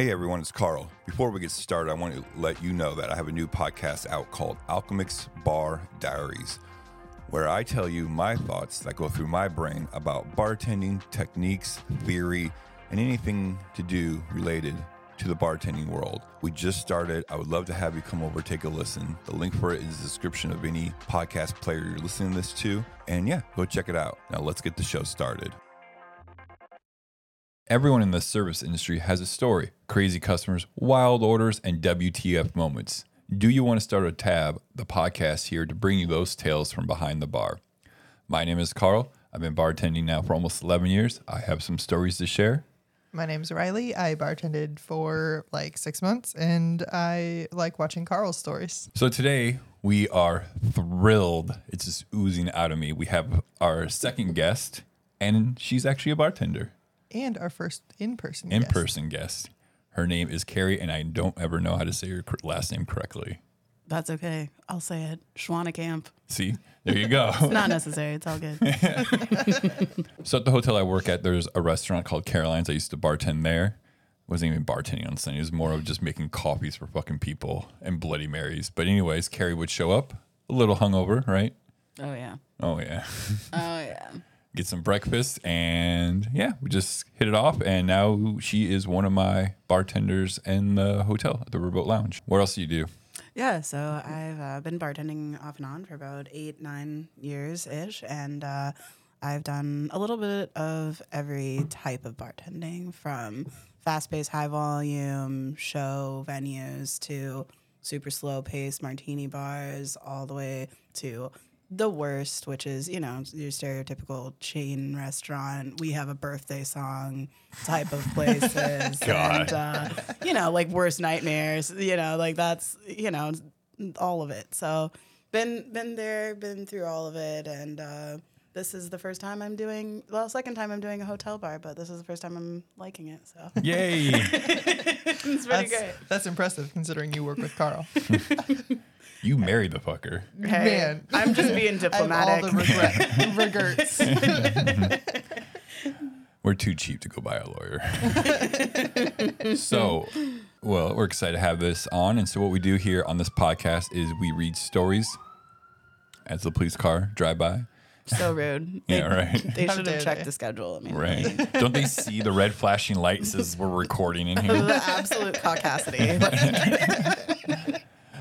Hey everyone, it's Carl. Before we get started, I want to let you know that I have a new podcast out called Alchemix Bar Diaries, where I tell you my thoughts that go through my brain about bartending, techniques, theory, and anything to do related to the bartending world. We just started. I would love to have you come over, take a listen. The link for it is the description of any podcast player you're listening to this to. And yeah, go check it out. Now let's get the show started. Everyone in the service industry has a story crazy customers, wild orders, and WTF moments. Do you want to start a tab? The podcast here to bring you those tales from behind the bar. My name is Carl. I've been bartending now for almost 11 years. I have some stories to share. My name's Riley. I bartended for like six months and I like watching Carl's stories. So today we are thrilled. It's just oozing out of me. We have our second guest, and she's actually a bartender, And our first in person. in person guest. Her name is Keri, and I don't ever know how to say her last name correctly. That's okay. I'll say it. Schwanekamp. See, there you go. Not necessary. It's all good. So at the hotel I work at, there's a restaurant called Caroline's. I used to bartend there. Wasn't even bartending on Sunday. It was more of just making coffees for fucking people and Bloody Marys. But anyways, Keri would show up a little hungover, right? Oh yeah. Oh yeah. Oh yeah. Get some breakfast and yeah, we just hit it off. And now she is one of my bartenders in the hotel at the Riverboat Lounge. What else do you do? Yeah. So I've uh, been bartending off and on for about eight, nine years ish, and uh, I've done a little bit of every type of bartending, from fast-paced, high volume show venues to super slow paced martini bars, all the way to the worst, which is, you know, your stereotypical chain restaurant. We have a birthday song type of places. God. And, uh, you know, like worst nightmares, you know, like that's, you know, all of it. So been, been there, been through all of it. And, uh, this is the first time I'm doing, well, second time I'm doing a hotel bar, but this is the first time I'm liking it. So Yay. it's pretty That's, great. that's impressive considering you work with Carl. you married the fucker. Hey, Man. I'm just being I have all diplomatic. the regret, regrets. We're too cheap to go buy a lawyer. so, well, we're excited to have this on. And so, what we do here on this podcast is we read stories as the police car drive by. so rude. Yeah, right. They should have checked the schedule. I mean, Right. Don't they see the red flashing light says we're recording in here? the absolute caucasity.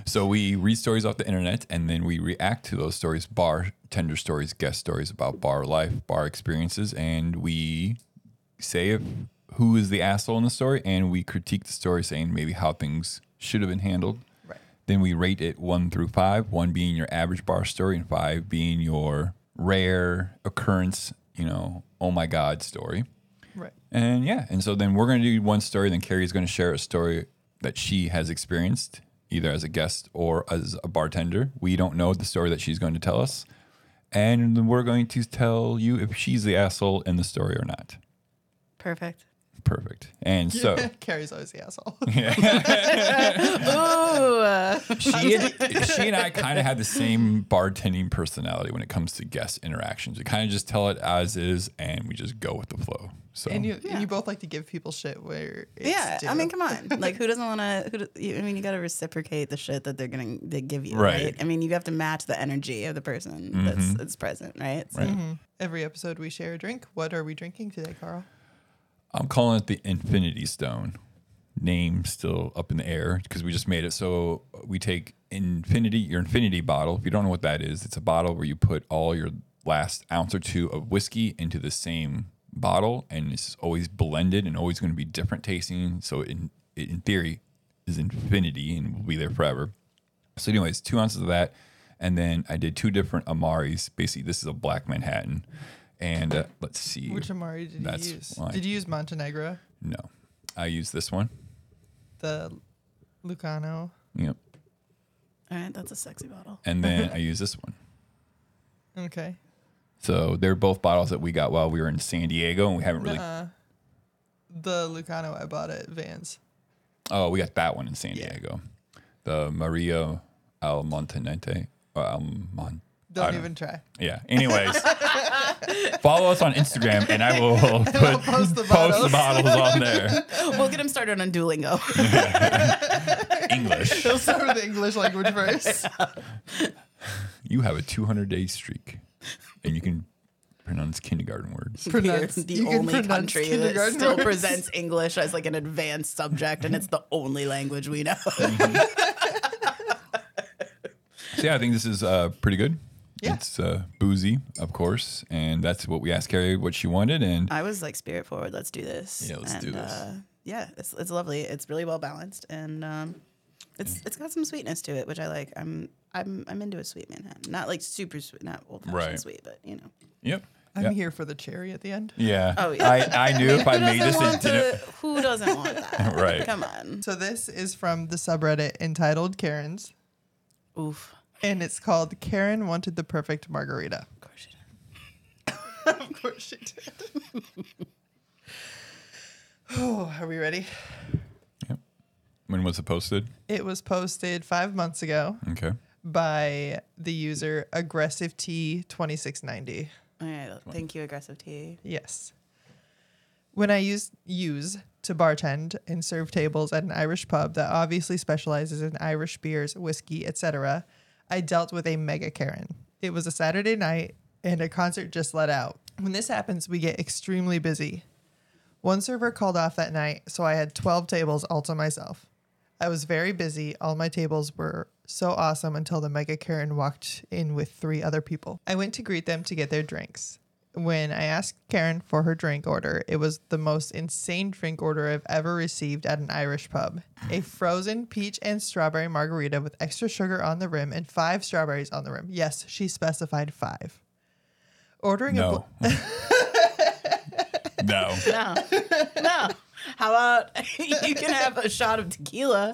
So we read stories off the internet and then we react to those stories, bartender stories, guest stories about bar life, bar experiences, and we say if, who is the asshole in the story and we critique the story saying maybe how things should have been handled. Right. Then we rate it one through five, one being your average bar story and five being your rare occurrence, you know, oh my God story. Right. And yeah, and so then we're going to do one story. Then Keri's going to share a story that she has experienced, either as a guest or as a bartender. We don't know the story that she's going to tell us, and we're going to tell you if she's the asshole in the story or not. Perfect. Perfect. And so Keri's always the asshole. Ooh. uh, she and, she and I kind of have the same bartending personality when it comes to guest interactions. We kind of just tell it as is, and we just go with the flow. So And you, and you both like to give people shit where it's yeah, I mean, come on. Like, who doesn't want to? Who? do- you- I mean, you got to reciprocate the shit that they're gonna they give you, Right. right? I mean, you have to match the energy of the person that's that's present, right? So, Right. Mhm. Every episode we share a drink. What are we drinking today, Carl? I'm calling it the Infinity Stone. Name still up in the air because we just made it. So we take Infinity, your Infinity bottle. If you don't know what that is, it's a bottle where you put all your last ounce or two of whiskey into the same bottle, and it's always blended and always going to be different tasting. So in in theory, is infinity and will be there forever. So, anyways, two ounces of that, and then I did two different Amaris. Basically, this is a Black Manhattan, and uh, let's see. Which Amari did That's you use? why. Did you use Montenegro? No, I use this one. The Lucano? Yep. all right, that's a sexy bottle. And then I use this one. Okay. So they're both bottles that we got while we were in San Diego, and we haven't really. Uh, the Lucano I bought at Vans. Oh, we got that one in San Yeah. Diego. The Maria Al Montanente. Or Al Mon, Don't I even try. Yeah. Anyways, follow us on Instagram, and I will put, post the post the bottles. bottles on there. we'll get him started on Duolingo. English. He'll start with the English language first. You have a 200 day streak, and you can pronounce kindergarten words. Pronounce- the you only country that still words. presents English as like an advanced subject, and it's the only language we know. So yeah, I think this is uh, pretty good. Yeah. It's uh, boozy, of course, and that's what we asked Keri what she wanted, and I was like, spirit forward, let's do this. Yeah, let's do And, this. Uh, yeah, it's it's lovely. It's really well balanced, and um, it's it's got some sweetness to it, which I like. I'm I'm I'm into a sweet Manhattan, not like super sweet, not old fashioned Right. sweet, but you know. yep. I'm Yep. here for the cherry at the end. Yeah. Oh, yeah. I, I knew if I made this, doesn't it didn't. to- who doesn't want that? Right. Come on. So this is from the subreddit entitled Karen's, Oof. And it's called Karen wanted the perfect margarita. Of course you did. of course she did. oh, are we ready? Yep. When was it posted? It was posted five months ago Okay. by the user aggressive T twenty six ninety. All right. Thank you, aggressive T. Yes. When I use use to bartend and serve tables at an Irish pub that obviously specializes in Irish beers, whiskey, etc., I dealt with a mega Karen. It was a Saturday night and a concert just let out. When this happens, we get extremely busy. One server called off that night, so I had 12 tables all to myself. I was very busy. All my tables were so awesome until the Mega Karen walked in with three other people. I went to greet them to get their drinks. When I asked Karen for her drink order, it was the most insane drink order I've ever received at an Irish pub. A frozen peach and strawberry margarita with extra sugar on the rim and five strawberries on the rim. Yes, she specified five. Ordering a No. bl- no. No. no. How about you can have a shot of tequila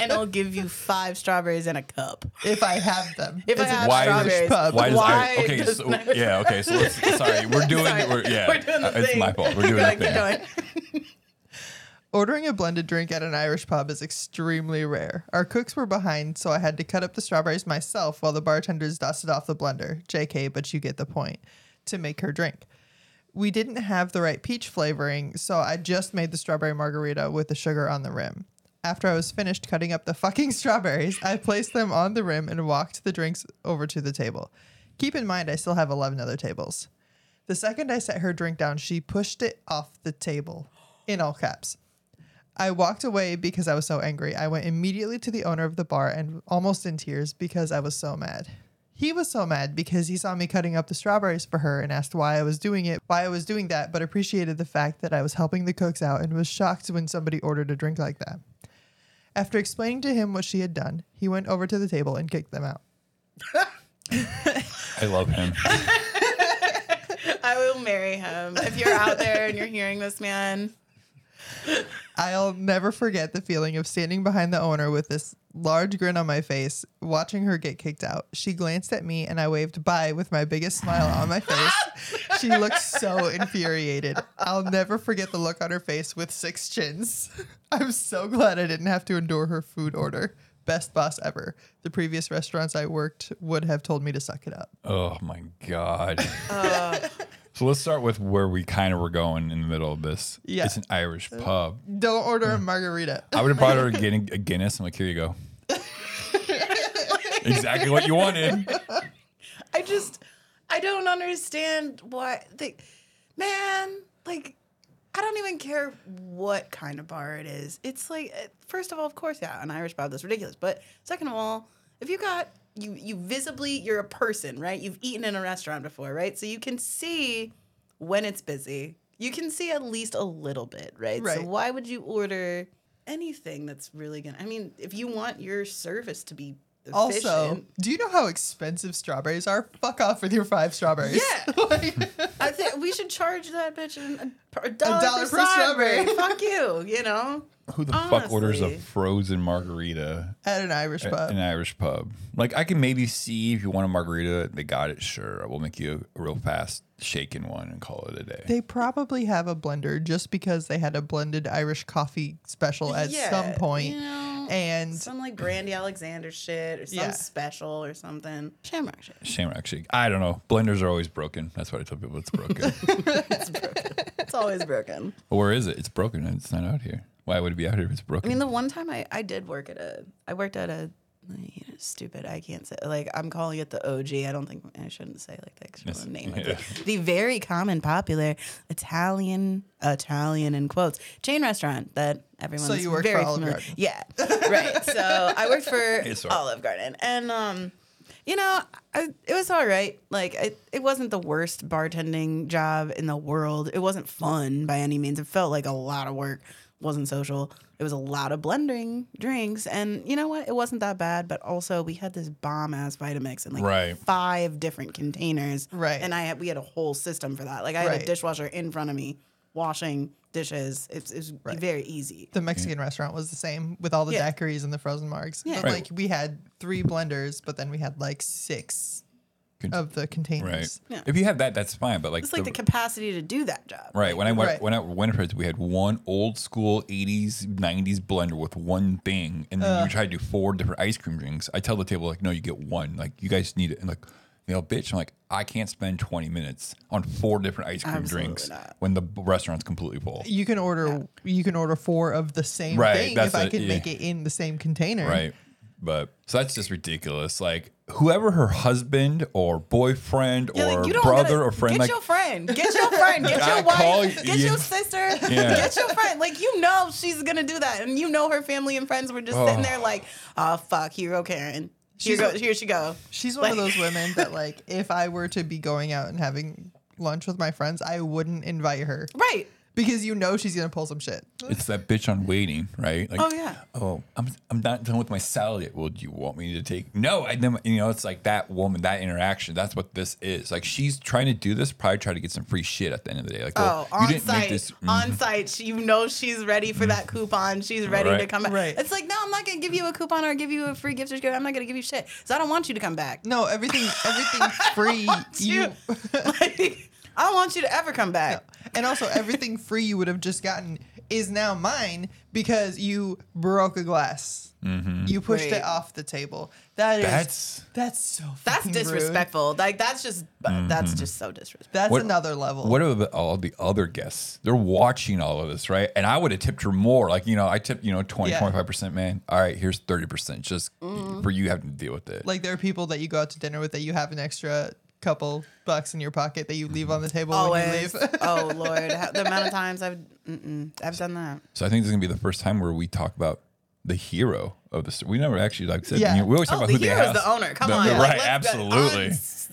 and I'll give you five strawberries in a cup. if I have them. If I It's an have Why does- strawberries, pub. Why does why okay? does So, not- yeah. Okay. So let's, sorry, we're doing. Sorry. We're, yeah. We're doing the uh, it's my fault. We're doing Like, the thing. Ordering a blended drink at an Irish pub is extremely rare. Our cooks were behind, so I had to cut up the strawberries myself while the bartenders dusted off the blender. JK, but you get the point. To make her drink. We didn't have the right peach flavoring, so I just made the strawberry margarita with the sugar on the rim. After I was finished cutting up the fucking strawberries, I placed them on the rim and walked the drinks over to the table. Keep in mind, I still have 11 other tables. The second I set her drink down, she pushed it off the table in all caps. I walked away because I was so angry. I went immediately to the owner of the bar and almost in tears because I was so mad. He was so mad because he saw me cutting up the strawberries for her and asked why I was doing it, why I was doing that, but appreciated the fact that I was helping the cooks out and was shocked when somebody ordered a drink like that. After explaining to him what she had done, he went over to the table and kicked them out. I love him. I will marry him. If you're out there and you're hearing this, man, I'll never forget the feeling of standing behind the owner with this large grin on my face, watching her get kicked out. She glanced at me and I waved bye with my biggest smile on my face. she looked so infuriated. I'll never forget the look on her face with six chins. I'm so glad I didn't have to endure her food order. Best boss ever. The previous restaurants I worked would have told me to suck it up. Oh my god. Uh, so let's start with where we kind of were going in the middle of this. Yeah. It's an Irish pub. Don't order a margarita. I would have brought her a Guinness, a Guinness. I'm like, here you go. exactly what you wanted. I just I don't understand why they man, like I don't even care what kind of bar it is. It's like uh, first of all, of course, yeah, an Irish pub that's ridiculous. But second of all, if you got you you visibly you're a person, right? You've eaten in a restaurant before, right? So you can see when it's busy. You can see at least a little bit, right? So why would you order anything that's really gonna I mean, if you want your service to be efficient, Also, do you know how expensive strawberries are? Fuck off with your five strawberries. Yeah. Like- I think we should charge that bitch a, a dollar, dollar per per strawberry. strawberry. Fuck you, you know. Who the fuck orders a frozen margarita at an Irish at pub. an Irish pub? Like, I can maybe see if you want a margarita, they got it. Sure, I will make you a real fast shaken one and call it a day. They probably have a blender just because they had a blended Irish coffee special at Yeah, some point. you know. And some like Brandy Alexander shit or some Yeah. special or something. Shamrock shit. Shamrock shake. I don't know. Blenders are always broken. That's what I tell people. It's broken. It's broken. It's always broken. but where is it? It's broken and it's not out here. Why would it be out here if it's broken? I mean, the one time I, I did work at a, I worked at a, you know, stupid, I can't say, like, I'm calling it the OG. I don't think I shouldn't say like the actual Yes. name. Like Yeah. the, the very common, popular Italian, Italian in quotes, chain restaurant that everyone. everyone's you worked for Olive familiar. Garden. Yeah, right. So I worked for Yes. Olive Garden. And, um, you know, I, it was all right. Like, it, it wasn't the worst bartending job in the world. It wasn't fun by any means. It felt like a lot of work. Wasn't social. It was a lot of blending drinks, and you know what? It wasn't that bad. But also, we had this bomb ass Vitamix in like Right. five different containers. Right. And I had we had a whole system for that. Like I had Right. a dishwasher in front of me washing dishes. It's it's very easy. the Mexican restaurant was the same with all the Yeah. daiquiris and the frozen margs. Yeah. But, Right. like we had three blenders, but then we had like six Con- of the right. containers. Yeah. If you have that, that's fine. But like, It's like the- the capacity to do that job. Right. When I went Right. when I went for we had one old school '80s '90s blender with one thing, and then you try to do four different ice cream drinks. I tell the table like, no, you get one. Like you guys need it. And like, you know, bitch. I'm like, I can't spend 20 minutes on four different ice cream Absolutely drinks not. when the restaurant's completely full. You can order you can order four of the same Right, thing that's if I it, can yeah. make it in the same container. Right. But so that's just ridiculous. Like whoever her husband or boyfriend Yeah, or like, brother gotta- or friend, Get like your friend. Get your friend. Get your wife. call get you- your sister. Yeah. Get your friend. Like you know she's gonna do that, and you know her family and friends were just Oh. sitting there oh. like, oh fuck, here go Karen. Here go. Here she go. She's one of those women that like if I were to be going out and having lunch with my friends, I wouldn't invite her Right. Because you know she's gonna pull some shit. it's that bitch on waiting, right? Like, Oh, yeah. Oh, I'm I'm not done with my salad yet. Well, do you want me to take? No, I never. You know, it's like that woman, that interaction. That's what this is. Like she's trying to do this, probably try to get some free shit at the end of the day. Like, Oh, well, you on didn't make site. this. mm, On site. She- You know she's ready for that coupon. She's ready to come back. Right. It's like, no, I'm not gonna give you a coupon or give you a free gift certificate. I'm not gonna give you shit. So I don't want you to come back. No, everything everything free you you. like, I don't want you to ever come back. and also everything free you would have just gotten is now mine because you broke a glass. Mm-hmm. You pushed Right. it off the table. That is That's that's so That's fucking rude. disrespectful. Like that's just uh, that's mm-hmm. just so disrespectful. That's What- another level. what about all the other guests? They're watching all of this, right? And I would have tipped her more. Like, you know, I tipped, you know, 20, Yeah. 25%, man. All right, here's 30%. Just mm-hmm. for you having to deal with it. like there are people that you go out to dinner with that you have an extra couple bucks in your pocket that you leave on the table when you Always. leave. oh Lord, How- the amount of times I've mm-mm, I've done that. So I think this is gonna be the first time where we talk about the hero of the story. We never actually, like said, Yeah. you we always talk Oh, about the who they hero is the owner. Come The- on, right? Like, absolutely.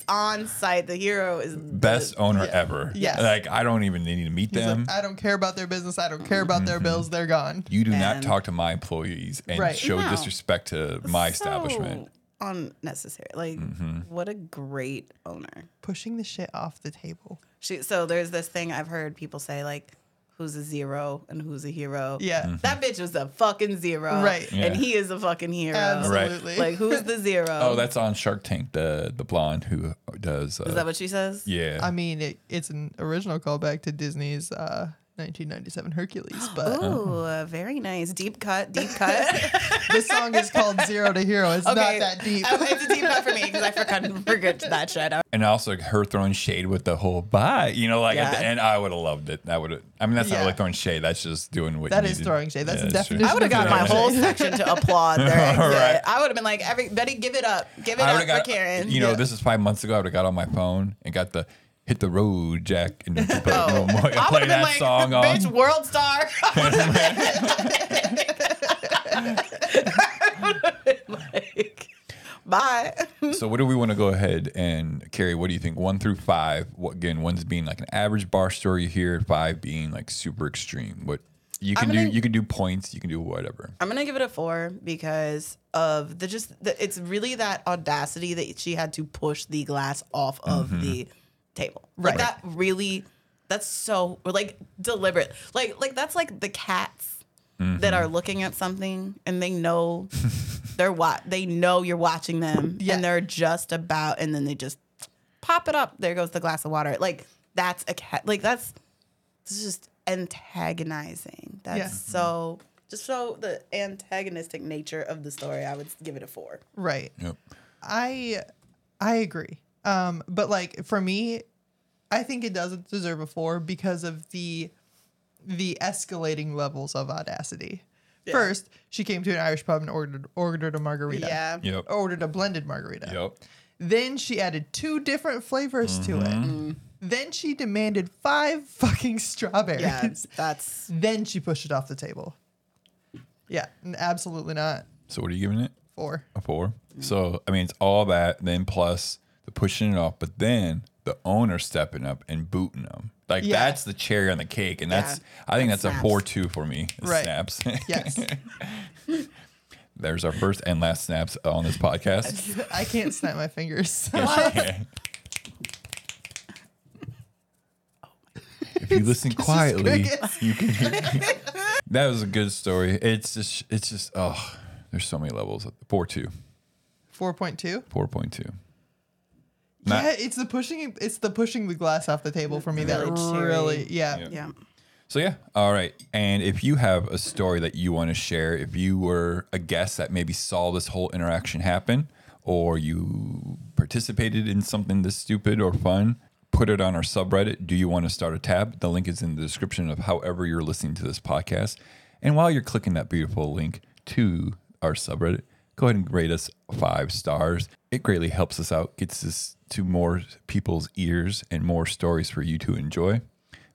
On, on site, the hero is Best the- owner ever. Yes. Like I don't even need to meet He's them. like, I don't care about their business. I don't care about their mm-hmm. bills. They're gone. you do not talk to my employees and Right. show No. disrespect to my so establishment. Unnecessary. Like, Mm-hmm. what a great owner. Pushing the shit off the table. She, so there's this thing I've heard people say like, "Who's a zero and who's a hero?" Yeah. Mm-hmm. that bitch was a fucking zero, Right. And he is a fucking hero. Absolutely. Like, who's the zero? Oh, that's on Shark Tank. The the blonde who does. Uh, is that what she says? yeah. I mean, it, it's an original callback to Disney's uh, 1997 Hercules, but Ooh, uh, very nice. Deep cut, deep cut. this song is called Zero to Hero. It's not that deep. Um, it's a deep cut for me because I forgot forget that shit. And also her throwing shade with the whole bye. You know, like at the end, I would have loved it. That would have. I mean, that's not Yeah. really throwing shade. That's just doing what. That you is needed. throwing shade. That's Yeah, the that's true. definition I would have got my whole section to applaud their exit. Right. I would have been like, everybody, give it up, give it I up got. for Karen. You know, Yeah. this is five months ago. I would have got on my phone and got the hit the road, Jack, and put, Oh. no I play been that like, song on. bitch, world star. like, bye. So, what do we want to go ahead and Keri? What do you think? One through five. What again? One's being like an average bar story here. Five being like super extreme. What you can I'm do? You can do points. You can do whatever. I'm gonna give it a four because of the just the, it's really that audacity that she had to push the glass off of Mm-hmm. the table. Right. Like that really that's so like deliberate. Like like that's like the cats Mm-hmm. that are looking at something and they know they're what they know you're watching them Yeah. and they're just about and then they just pop it up. There goes the glass of water. Like that's a cat like that's this is just antagonizing. That's Yeah. so just so the antagonistic nature of the story, I would give it a four. Right. Yep. I I agree. Um, but like for me, I think it doesn't deserve a four because of the the escalating levels of audacity. Yeah. First, she came to an Irish pub and ordered ordered a margarita. Yeah. Yep. Ordered a blended margarita. Yep. Then she added two different flavors to Mm-hmm. it. Then she demanded five fucking strawberries. Yeah, that's Then she pushed it off the table. Yeah, absolutely not. So what are you giving it? Four. A four. So I mean, it's all that, then plus the pushing it off, but then the owner stepping up and booting them. Like Yeah. that's the cherry on the cake, and that's Yeah. I think That that's a snaps. four two for me. Right. Snaps. Yes. There's our first and last snaps on this podcast. I can't snap my fingers. Yeah. if you listen quietly, you can hear. that was a good story. It's just, it's just, oh, there's so many levels. Four two, 4.2. four point two. Not- yeah, it's the pushing it's the pushing the glass off the table for me that Really really yeah. Yeah. yeah. So yeah, all right. And if you have a story that you want to share, if you were a guest that maybe saw this whole interaction happen, or you participated in something this stupid or fun, put it on our subreddit. Do you want to start a tab? The link is in the description of however you're listening to this podcast. And while you're clicking that beautiful link to our subreddit, go ahead and rate us five stars. It greatly helps us out, gets us to more people's ears and more stories for you to enjoy.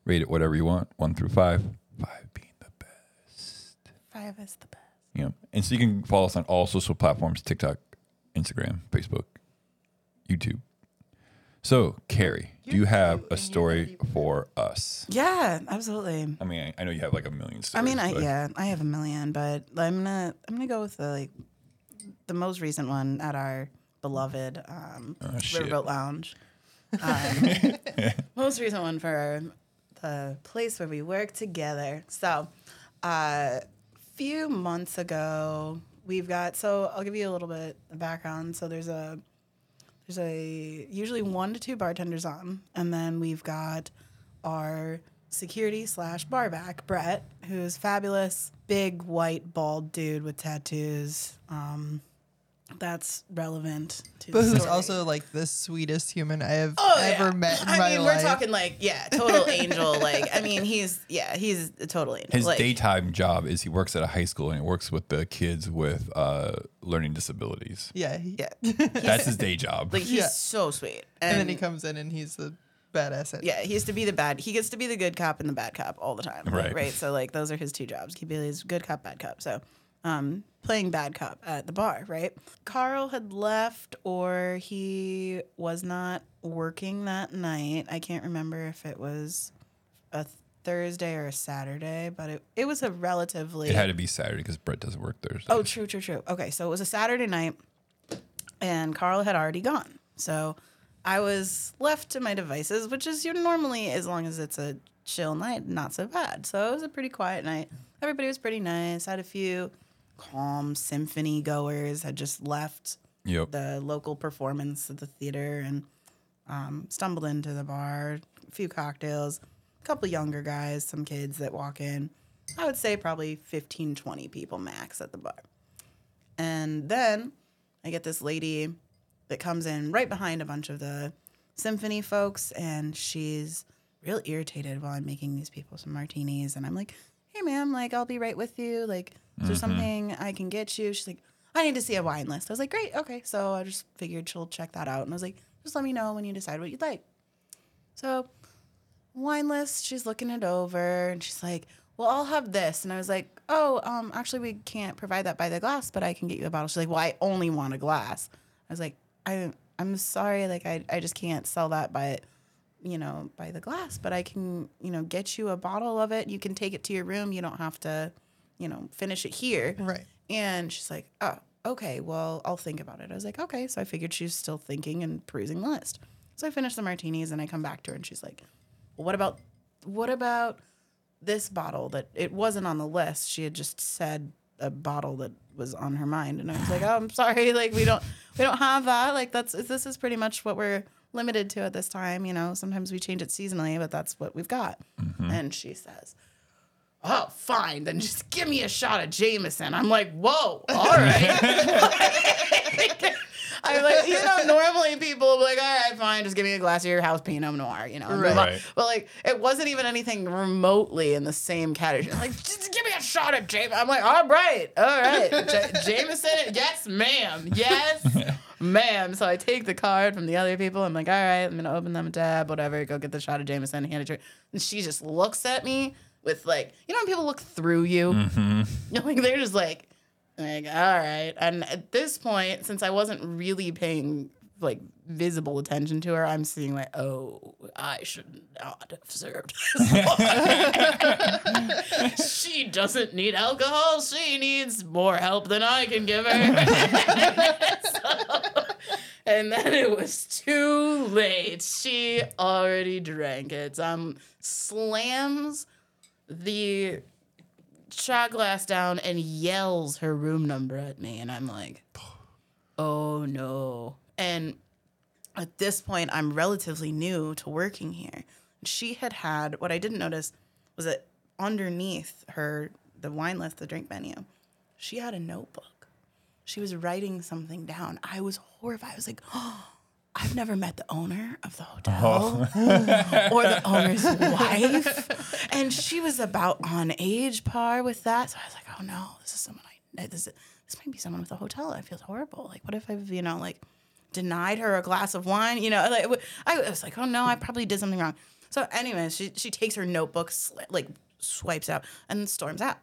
Rate it whatever you want, one through five. Five being the best. Five is the best. Yeah. And so you can follow us on all social platforms TikTok, Instagram, Facebook, YouTube. So, Keri, do you have a story for us? Yeah, absolutely. I mean, I, I know you have like a million I stories. mean, I, yeah, I have a million, but I'm gonna I'm gonna go with the like the most recent one at our beloved um, Oh. Riverboat Lounge. Um, most recent one for the place where we work together. So, a uh, few months ago, we've got. So I'll give you a little bit of background. So there's a there's a usually one to two bartenders on, and then we've got our security slash barback Brett, who's fabulous, big white bald dude with tattoos. Um, that's relevant to But the who's story. also like the sweetest human I have Oh, ever yeah. met in I my mean, life. we're talking like yeah, total angel. Like I mean, he's yeah, he's a total angel. His like, daytime job is he works at a high school and he works with the kids with uh, learning disabilities. yeah, he- yeah, That's his day job. like he's Yeah. so sweet. and then he comes in and he's the badass. At, Yeah, he has to be the bad. He gets to be the good cop and the bad cop all the time. like, Right. Right. So like those are his two jobs. He is good cop, bad cop. So, um, playing bad cop at the bar. Right. Carl had left or he was not working that night. I can't remember if it was a Thursday or a Saturday, but it, it was a relatively. it had to be Saturday because Brett doesn't work Thursday. Oh, true, true, true. Okay, so it was a Saturday night, and Carl had already gone. So I was left to my devices, which is you normally, as long as it's a chill night, not so bad. So it was a pretty quiet night. Everybody was pretty nice. Had a few calm symphony goers. Had just left Yep. the local performance at the theater and um, stumbled into the bar. A few cocktails, a couple younger guys, some kids that walk in. I would say probably 15, 20 people max at the bar. And then I get this lady that comes in right behind a bunch of the symphony folks, and she's real irritated while I'm making these people some martinis. And I'm like, hey, ma'am, like, I'll be right with you. Like, is there something I can get you? She's like, I need to see a wine list. I was like, great, okay. So I just figured she'll check that out. And I was like, just let me know when you decide what you'd like. So, wine list, she's looking it over and she's like, well, I'll have this. And I was like, oh, um, actually, we can't provide that by the glass, but I can get you a bottle. She's like, well, I only want a glass. I was like, I, I'm sorry, like, I, I just can't sell that by, you know, by the glass, but I can, you know, get you a bottle of it. You can take it to your room. You don't have to, you know, finish it here. Right. And she's like, oh, okay, well, I'll think about it. I was like, okay. So I figured she was still thinking and perusing the list. So I finished the martinis and I come back to her and she's like, what about, what about this bottle that it wasn't on the list? She had just said a bottle that was on her mind. And I was like, oh, I'm sorry. Like, we don't, we don't have that. Like, that's, this is pretty much what we're limited to at this time. You know, sometimes we change it seasonally, but that's what we've got. Mm-hmm. And she says, oh, fine, then just give me a shot of Jameson. I'm like, whoa, all right. I'm like, you know, normally people will be like, all right, fine, just give me a glass of your house Pinot Noir, you know. and move on. Right. But like, it wasn't even anything remotely in the same category. Like, just give me a shot of Jameson. I'm like, all right, all right, J- Jameson, yes, ma'am, yes, ma'am. So I take the card from the other people. I'm like, all right, I'm gonna open them a tab, whatever. Go get the shot of Jameson, hand it to her, and she just looks at me with like, you know, when people look through you. Mm-hmm. Like they're just like, like, all right. And at this point, since I wasn't really paying like visible attention to her, I'm seeing like, oh, I should not have served this she doesn't need alcohol. She needs more help than I can give her. So- and then it was too late. She already drank it. Um, slams the shot glass down and yells her room number at me and i'm like oh no. And at this point i'm relatively new to working here. She had had what i didn't notice was that underneath her the wine list the drink menu she had a notebook. She was writing something down. I was horrified. I was like oh, I've never met the owner of the oh. hotel or the owner's wife. And she was about on age par with that. So I was like, oh no, this is someone I, this, is, this might be someone with a hotel. I feel horrible. Like, what if I've, you know, like denied her a glass of wine? You know, like, I was like, oh no, I probably did something wrong. So, anyway, she, she takes her notebook, sli- like, swipes out, and storms out.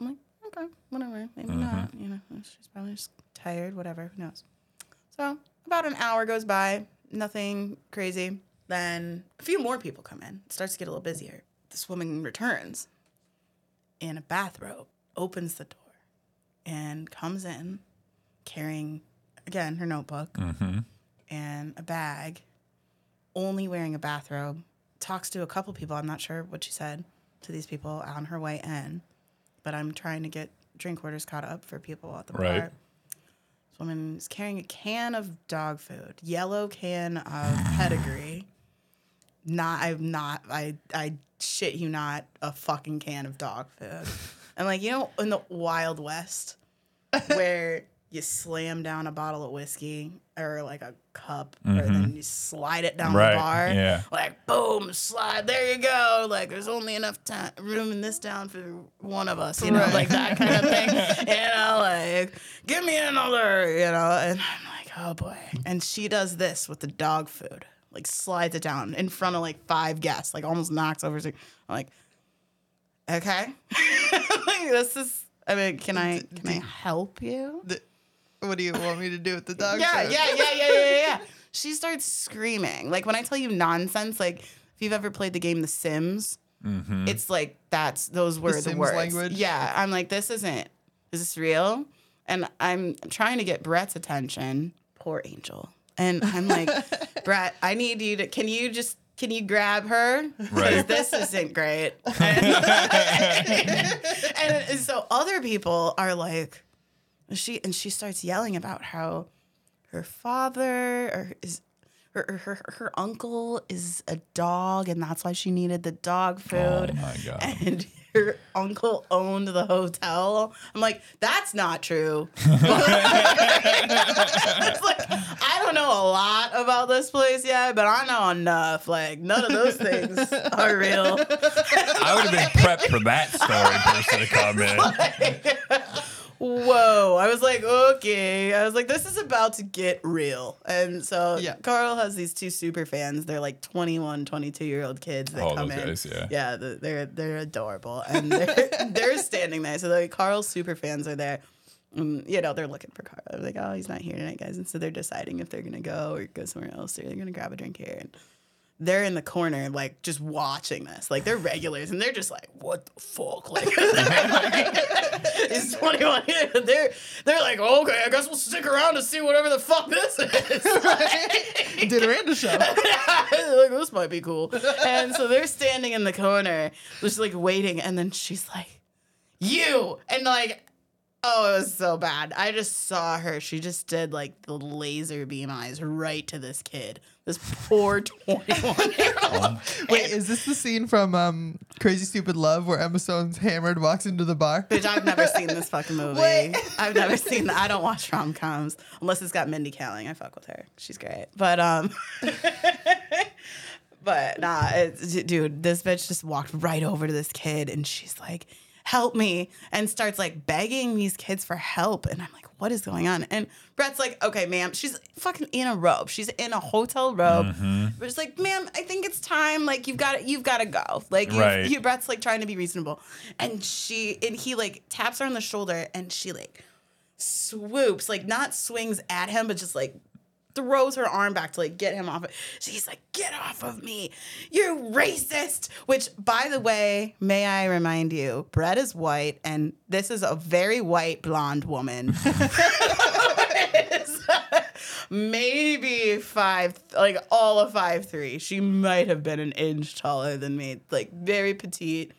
I'm like, okay, whatever. Maybe mm-hmm. not. You know, she's probably just tired, whatever. Who knows? So about an hour goes by, nothing crazy. Then a few more people come in. It starts to get a little busier. This woman returns in a bathrobe, opens the door, and comes in carrying, again, her notebook mm-hmm. and a bag, only wearing a bathrobe. Talks to a couple people. I'm not sure what she said to these people on her way in, but I'm trying to get drink orders caught up for people at the Right. bar. This woman is carrying a can of dog food, yellow can of pedigree. Not, I'm not, I, I shit you not, a fucking can of dog food. And like, you know, in the Wild West, where you slam down a bottle of whiskey or like a cup, or mm-hmm. then you slide it down Right, the bar. yeah. Like, boom, slide, there you go. Like, there's only enough time, room in this town for one of us, you know, like that kind of thing. you know, like, give me another, you know. And I'm like, oh boy. And she does this with the dog food, like, slides it down in front of like five guests, like, almost knocks over. I'm like, okay. like, this is, I mean, can I, can I help you? The- what do you want me to do with the dog? Yeah, food? yeah, yeah, yeah, yeah, yeah. She starts screaming. Like when I tell you nonsense, like if you've ever played the game The Sims, mm-hmm. it's like that's those were the, Sims words. language? Yeah, I'm like, this isn't. Is this real? And I'm trying to get Brett's attention. Poor Angel. And I'm like, Brett, I need you to. Can you just? Can you grab her? 'Cause Right. Because this isn't great. And, and so other people are like, she and she starts yelling about how her father or is her, her, her, uncle is a dog and that's why she needed the dog oh food. Oh my God. and her uncle owned the hotel. I'm like that's not true. It's like, i don't know a lot about this place yet but i know enough. Like none of those things are real. I would have been prepped for that story person to come in. Whoa. I was like, okay. I was like, this is about to get real. And so Yeah. Carl has these two super fans. They're like 21, 22 year old kids that Oh, come in. guys, yeah. Yeah, they're they're adorable. And they're, they're standing there. So like Carl's super fans are there. Um, you know, they're looking for Carl. They're like, oh, he's not here tonight, guys. And so they're deciding if they're going to go or go somewhere else or they're going to grab a drink here. And they're in the corner, like just watching this. Like they're regulars, and they're just like, "What the fuck?" Like, it's twenty one. They're they're like, "Okay, I guess we'll stick around to see whatever the fuck this is." Dinner and a show. like this might be cool. And so they're standing in the corner, just like waiting, and then she's like, "You," and like. Oh, it was so bad. I just saw her. She just did like the laser beam eyes right to this kid. This poor 21 year old. Wait, is this the scene from um, Crazy Stupid Love where Emma Stone's hammered walks into the bar? Bitch, I've never seen this fucking movie. Wait. I've never seen that. I don't watch rom coms unless it's got Mindy Kaling. I fuck with her. She's great. But um But nah, it's, dude, this bitch just walked right over to this kid and she's like, help me, and starts like begging these kids for help. And I'm like, what is going on? And Brett's like, okay, ma'am, she's fucking in a robe. She's in a hotel robe. Mm-hmm. But it's like, ma'am, I think it's time. Like, you've got to, you've got to go. Like, you, Right. you, Brett's like trying to be reasonable. And she, and he like taps her on the shoulder and she like swoops, like not swings at him, but just like throws her arm back to like get him off. She's like, "Get off of me, you racist!" Which, by the way, may I remind you, Brett is white, and this is a very white blonde woman. Maybe five, like all of five three. She might have been an inch taller than me, like very petite,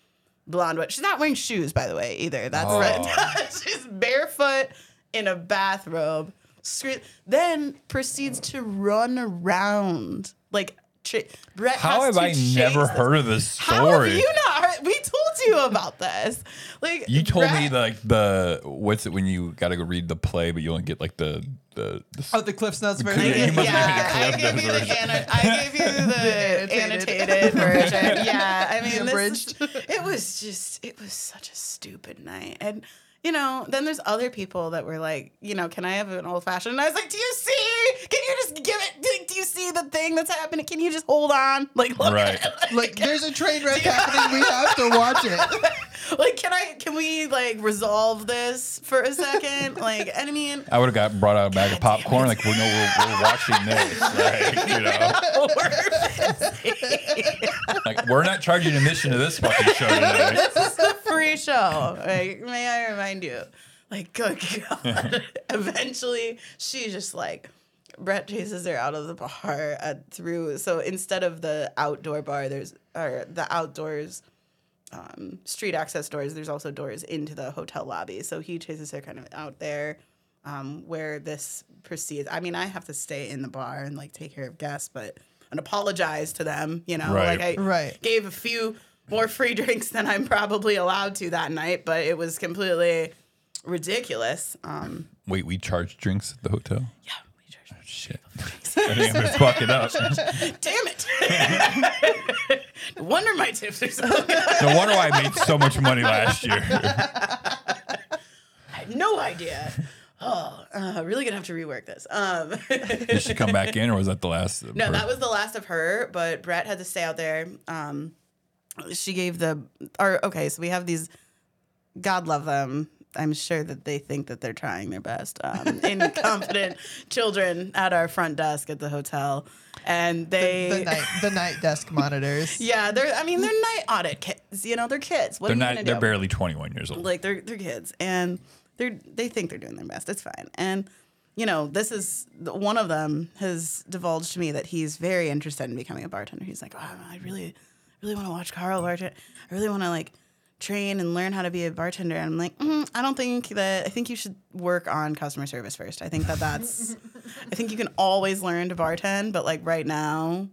blonde. She's not wearing shoes, by the way, either. That's Oh. right. She's barefoot in a bathrobe. Scre- then proceeds to run around like. Ch- Brett How has have to I chase never this- heard of this story? How have story? you not heard? We told you about this. Like You told me Brett- the, like the what's it when you got to go read the play, but you only get like the the, the Oh, the Cliff's Notes version. Cliff- you yeah, I gave you the anno- I gave you the The annotated. annotated. version. Yeah, I mean, The this, abridged. it was just, it was such a stupid night, and you know, then there's other people that were like, you know, can I have an old fashioned? And I was like, do you see? Can you just give it? Do, do you see the thing that's happening? Can you just hold on? Like, look Right. at it. Like, there's a train wreck happening. We have to watch it. like, can I? Can we like resolve this for a second? Like, and I mean. I would have got brought out a bag of God damn popcorn. Like, well, no, we're, we're watching this. Like, you know, like we're not charging admission to this fucking show tonight. This is a free show. Like, may I remind you? Like, good God. Eventually, she just like Brett chases her out of the bar at, through. So instead of the outdoor bar, there's or the outdoors um, street access doors. There's also doors into the hotel lobby. So he chases her kind of out there. Um, where this proceeds. I mean, I have to stay in the bar and like take care of guests, but and apologize to them. You know, Right. like I Right. gave a few more free drinks than I'm probably allowed to that night, but it was completely ridiculous. Um, Wait, we charge drinks at the hotel? yeah, we charged- Shit. I think I'm gonna fuck it up. Damn it! no wonder my tips are so good. No wonder why I made so much money last year. I had no idea. Oh, uh, really gonna have to rework this. Um, Did she come back in, or was that the last? no, that was the last of her, but Brett had to stay out there. Um, she gave the, or okay, so we have these. God love them. I'm sure that they think that they're trying their best. Um, incompetent children at our front desk at the hotel, and they. The night, the night desk monitors. yeah, they're. I mean, they're night audit kids. You know, they're kids. What They're are not. gonna They're do? barely 21 years old. like they're they're kids and they're they think they're doing their best it's fine and you know this is one of them has divulged to me that he's very interested in becoming a bartender he's like oh, i really really want to watch carl bartend i really want to like train and learn how to be a bartender and i'm like mm, i don't think that i think you should work on customer service first i think that that's i think you can always learn to bartend but like right now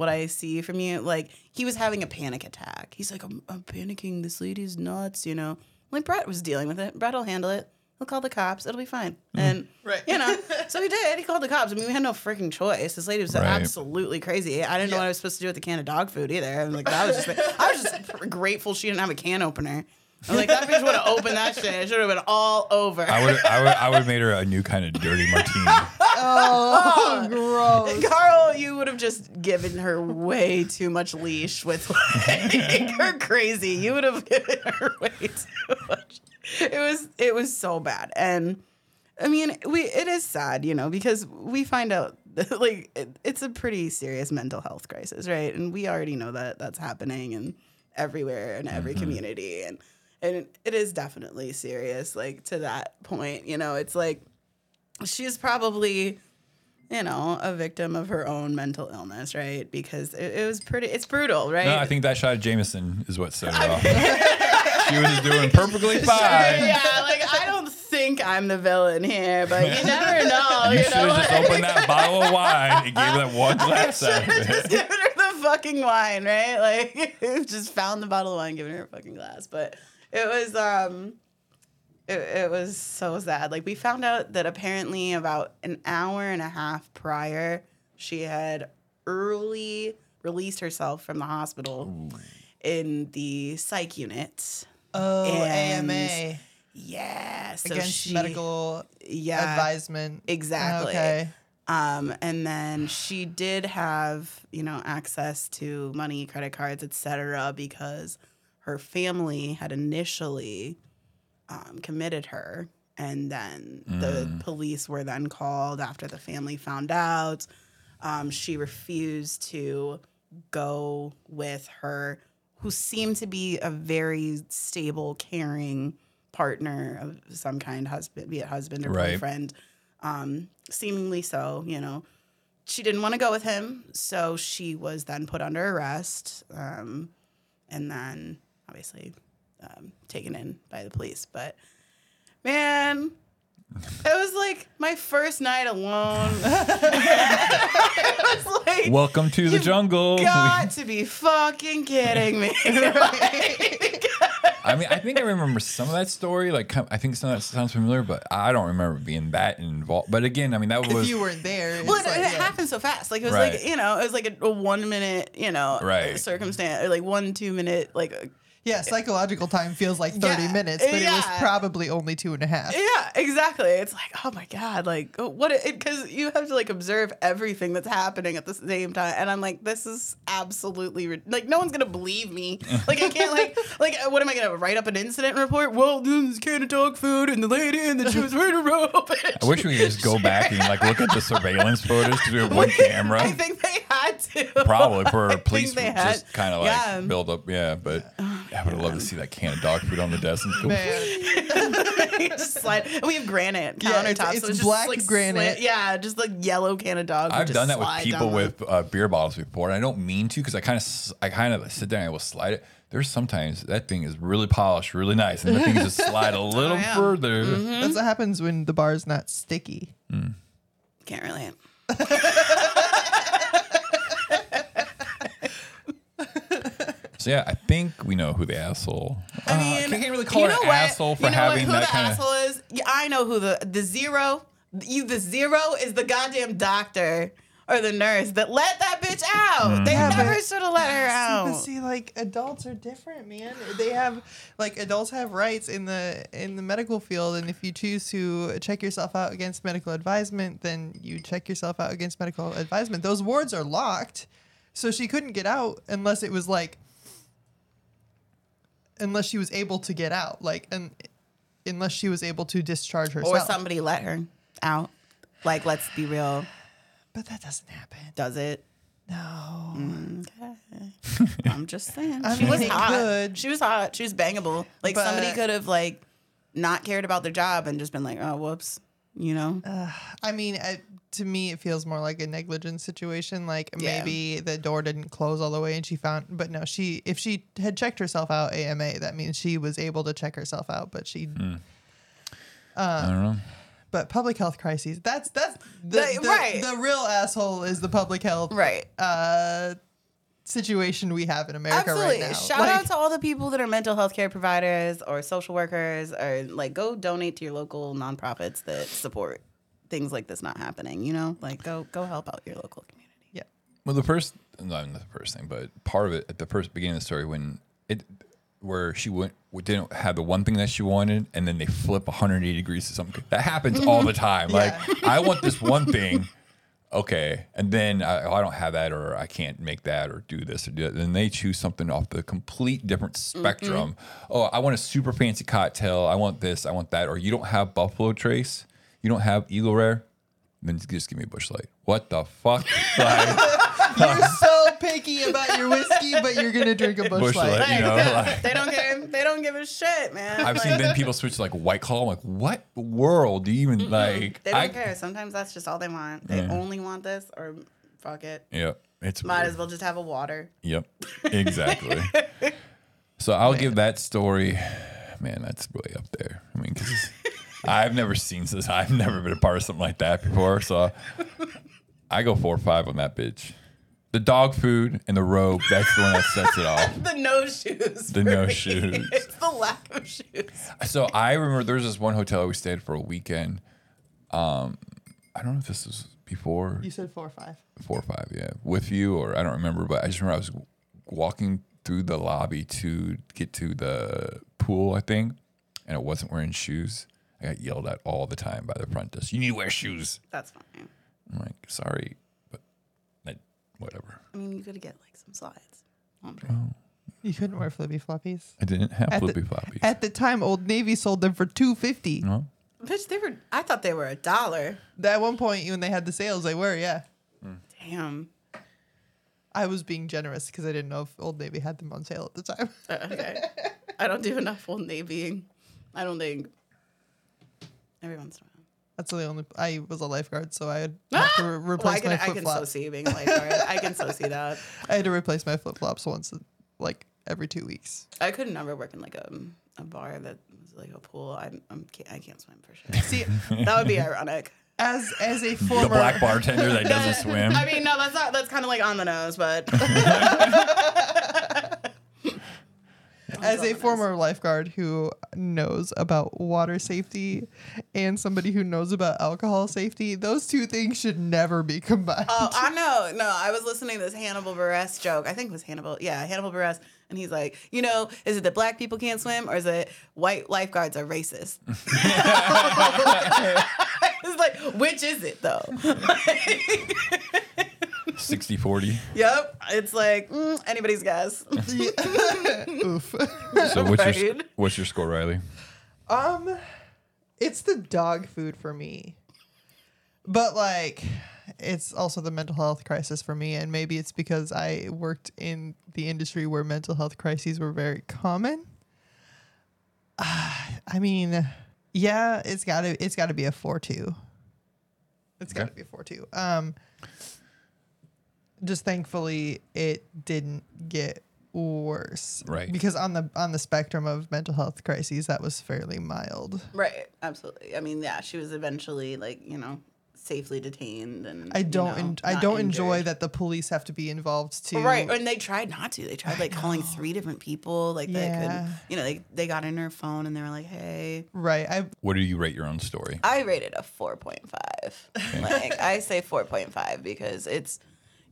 what I see from you. Like he was having a panic attack. He's like, I'm, I'm panicking. This lady's nuts, you know. Like Brett was dealing with it. Brett will handle it. He'll call the cops. It'll be fine. Mm-hmm. And Right. you know, so he did. He called the cops. I mean, we had no freaking choice. This lady was Right. absolutely crazy. I didn't know what I was supposed to do with the can of dog food either. I'm like, that was just. I was just grateful she didn't have a can opener. I'm like, that bitch would have opened that shit. It should have been all over. I would. I would. I would have made her a new kind of dirty martini. Oh, gross. Carl, you would have just given her way too much leash with like, her crazy. You would have given her way too much. It was it was so bad, and I mean, we it is sad, you know, because we find out that, like it, it's a pretty serious mental health crisis, right? And we already know that that's happening and everywhere in every mm-hmm. community, and and it is definitely serious, like to that point. You know, it's like she's probably you know, a victim of her own mental illness, right? Because it, it was pretty, it's brutal, right? No, I think that shot of Jameson is what set her off. She was doing perfectly fine. yeah, like I don't think I'm the villain here, but you never know. You You, should have just opened that bottle of wine and gave her that one glass out should have just given her the fucking wine, right? Like, just found the bottle of wine, given her a fucking glass. But it was, um, it, it was so sad. Like, we found out that apparently about an hour and a half prior, she had early released herself from the hospital in the psych unit. Oh, And- AMA Yeah, so against she, medical yeah, advisement. exactly. Okay. Um, and then she did have, you know, access to money, credit cards, etc., because her family had initially um, committed her, and then the police were then called after the family found out. Um, she refused to go with her, who seemed to be a very stable, caring partner of some kind, husband, be it husband or Right. boyfriend. Um, seemingly so, you know. She didn't want to go with him, so she was then put under arrest, um, and then obviously um, taken in by the police. But man, it was like my first night alone. it was like Welcome to the You've jungle. got to be fucking kidding me. I mean, I think I remember some of that story. Like, I think some of that sounds familiar, but I don't remember being that involved. But again, I mean, that was If you weren't there, well, it, like, it yeah. happened so fast. Like it was Right. like you know, it was like a, a one minute, you know, Right. circumstance, or like one two minute, like uh, Yeah, psychological time feels like 30 Yeah, minutes, but it was probably only two and a half. yeah, exactly. It's like oh my god, like oh, what? Because you have to like observe everything that's happening at the same time, and I'm like, this is absolutely rid- like no one's gonna believe me. Like I can't like like uh, what am I gonna write up an incident report? Well, this is can of dog food, and the lady, and then she was wearing a robe. I wish we could just go back and like look at the surveillance photos because we have one camera. I think they had to. Probably for I police they just kind of like yeah. Build up. Yeah, but I would love to see that can of dog food on the desk and go. Man, just slide. And we have granite Yeah, countertops. it's- so it's just black like granite. slit- yeah, just like yellow can of dog. I've done that with people down with uh, beer bottles before, and I don't mean to because I kind of I kind of sit there and I will slide it. There's sometimes that thing is really polished, really nice, and the thing just slide a little yeah. further. that's what happens when the bar is not sticky. the- Can't relate. So yeah, I think we know who the asshole. I Uh, mean, can't really call you her know an what? asshole for you know having what, who that the kind of. asshole is? Yeah, I know who the the zero. You the zero is the goddamn doctor or the nurse that let that bitch out. They Yeah, never but- should have let her But out. see, like adults are different, man. They have like adults have rights in the in the medical field, and if you choose to check yourself out against medical advisement, then you check yourself out against medical advisement. Those wards are locked, so she couldn't get out unless it was like unless she was able to get out, like and unless she was able to discharge herself. Or somebody let her out. Like, let's be real. But that doesn't happen. Does it? No. I'm just saying. I she mean, was hot. could. She was hot. She was bangable. Like somebody could have like not cared about their job and just been like, oh, whoops. You know? I mean, uh, to me, it feels more like a negligence situation. Like Yeah. maybe the door didn't close all the way, and she found. But no, she if she had checked herself out AMA, that means she was able to check herself out. But she, I don't know. but public health crises. That's that's the, Like, the, right. The real asshole is the public health right. uh, situation we have in America Absolutely. right now. Shout Like, out to all the people that are mental health care providers or social workers or like go donate to your local nonprofits that support things like this not happening. You know, like go go help out your local community. Yeah. Well, the first, not the first thing, but part of it at the first beginning of the story when it, where she went, didn't have the one thing that she wanted, and then they flip 180 degrees to something. That happens all the time. Like, I want this one thing, okay, and then I, oh, I don't have that, or I can't make that, or do this, or do that. Then they choose something off the complete different mm-hmm. spectrum. Oh, I want a super fancy cocktail. I want this. I want that. Or you don't have Buffalo Trace. You don't have Eagle Rare. Then just give me a Busch Light. What the fuck? Like, You're so picky about your whiskey, but you're gonna drink a bush, Busch light. Light. You know, like- they don't care. They don't give a shit, man. I've Like, seen then people switch to like White Claw. I'm like, what world do you even like? They don't I, care. Sometimes that's just all they want. They Yeah. only want this or fuck it. Yep, it's Might weird. as well just have a water. Yep, exactly. so I'll give that story. Man, that's way up there. I mean, because I've never seen this. I've never been a part of something like that before. So I go four or five on that bitch. The dog food and the robe, that's the one that sets it off. The no shoes. The no me. shoes. It's the lack of shoes. So I remember there was this one hotel we stayed for a weekend. Um, I don't know if this was before You said four or five. four or five, yeah, with you or I don't remember, but I just remember I was walking through the lobby to get to the pool, I think, and I wasn't wearing shoes. I got yelled at all the time by the front desk. You need to wear shoes. That's fine. I'm like, sorry, but I, whatever. I mean, you could get like some slides. Andre. You couldn't wear flippy floppies. I didn't have At the- flippy floppies. At the time, Old Navy sold them for two fifty. no, Bitch, they were. I thought they were a dollar. At one point, when they had the sales, they were. Yeah, Damn. I was being generous because I didn't know if Old Navy had them on sale at the time. Uh, okay. I don't do enough Old Navy. I don't think. Every once in a while. That's the only. I was a lifeguard, so I had have to re- Well, I replace can, my I flip can so see you being a lifeguard. I can so see that. I had to replace my flip flops once, like every two weeks. I could never work in like a, a bar that was like a pool. I'm, I'm can't, I can't swim for sure. See, That would be ironic. as as a the former black bartender that doesn't swim. I mean, no, that's not. That's kind of like on the nose, but as a former lifeguard who knows about water safety and somebody who knows about alcohol safety, those two things should never be combined. Oh, I know. No, I was listening to this Hannibal Buress joke. I think it was Hannibal. Yeah, Hannibal Buress. And he's like, you know, is it that black people can't swim or is it white lifeguards are racist? it's like, which is it though? 60 40. yep. It's like, mm, anybody's guess. Oof. So what's your Right. what's your score, Riley? Um, it's the dog food for me, but like, it's also the mental health crisis for me, and maybe it's because I worked in the industry where mental health crises were very common. Ah, I mean, yeah, it's gotta it's gotta be a four two. It's gotta Okay. be a four two. Um, just thankfully it didn't get worse, Right. Because on the on the spectrum of mental health crises, that was fairly mild. right. Absolutely. I mean, yeah, she was eventually like, you know, safely detained and I don't know, en- I don't enjoy that the police have to be involved too. Right, and they tried not to. They tried like calling three different people, like that Yeah. could, you know, they they got in her phone and they were like, "Hey, Right. I What do you rate your own story? I rated a 4.5. like I say 4.5 because it's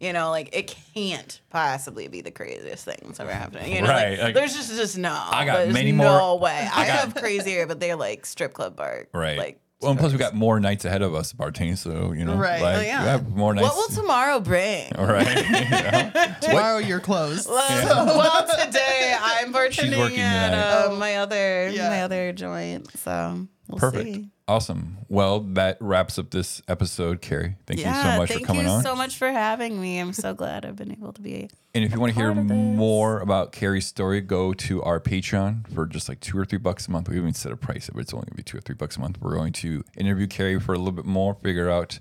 you know, like it can't possibly be the craziest thing that's ever happened. You know, Right, like, like, there's just just no. I got there's many no more- way. I, got- have crazier, but they're like strip club bar. Right. Like well, and plus we got more nights ahead of us bartending, so you know, Right. like Oh, yeah. we have more nights. What will tomorrow bring? All right. You know? tomorrow you're closed. Well, well, today I'm bartending working at uh, my other Yeah. my other joint, so we'll Perfect. see. Awesome. Well, that wraps up this episode, Keri. Thank yeah, you so much for coming you on. so much for having me. I'm so glad I've been able to be. And if you want to hear part of this. more about Keri's story, go to our Patreon for just like two or three bucks a month. We haven't set a price, but it's only going to be two or three bucks a month. We're going to interview Keri for a little bit more, figure out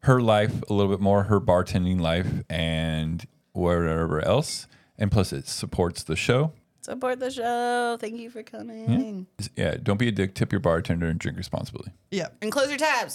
her life a little bit more, her bartending life, and whatever else. And plus, it supports the show. Support the show. Thank you for coming. Yeah, don't be a dick. Tip your bartender and drink responsibly. Yeah. And close your tabs.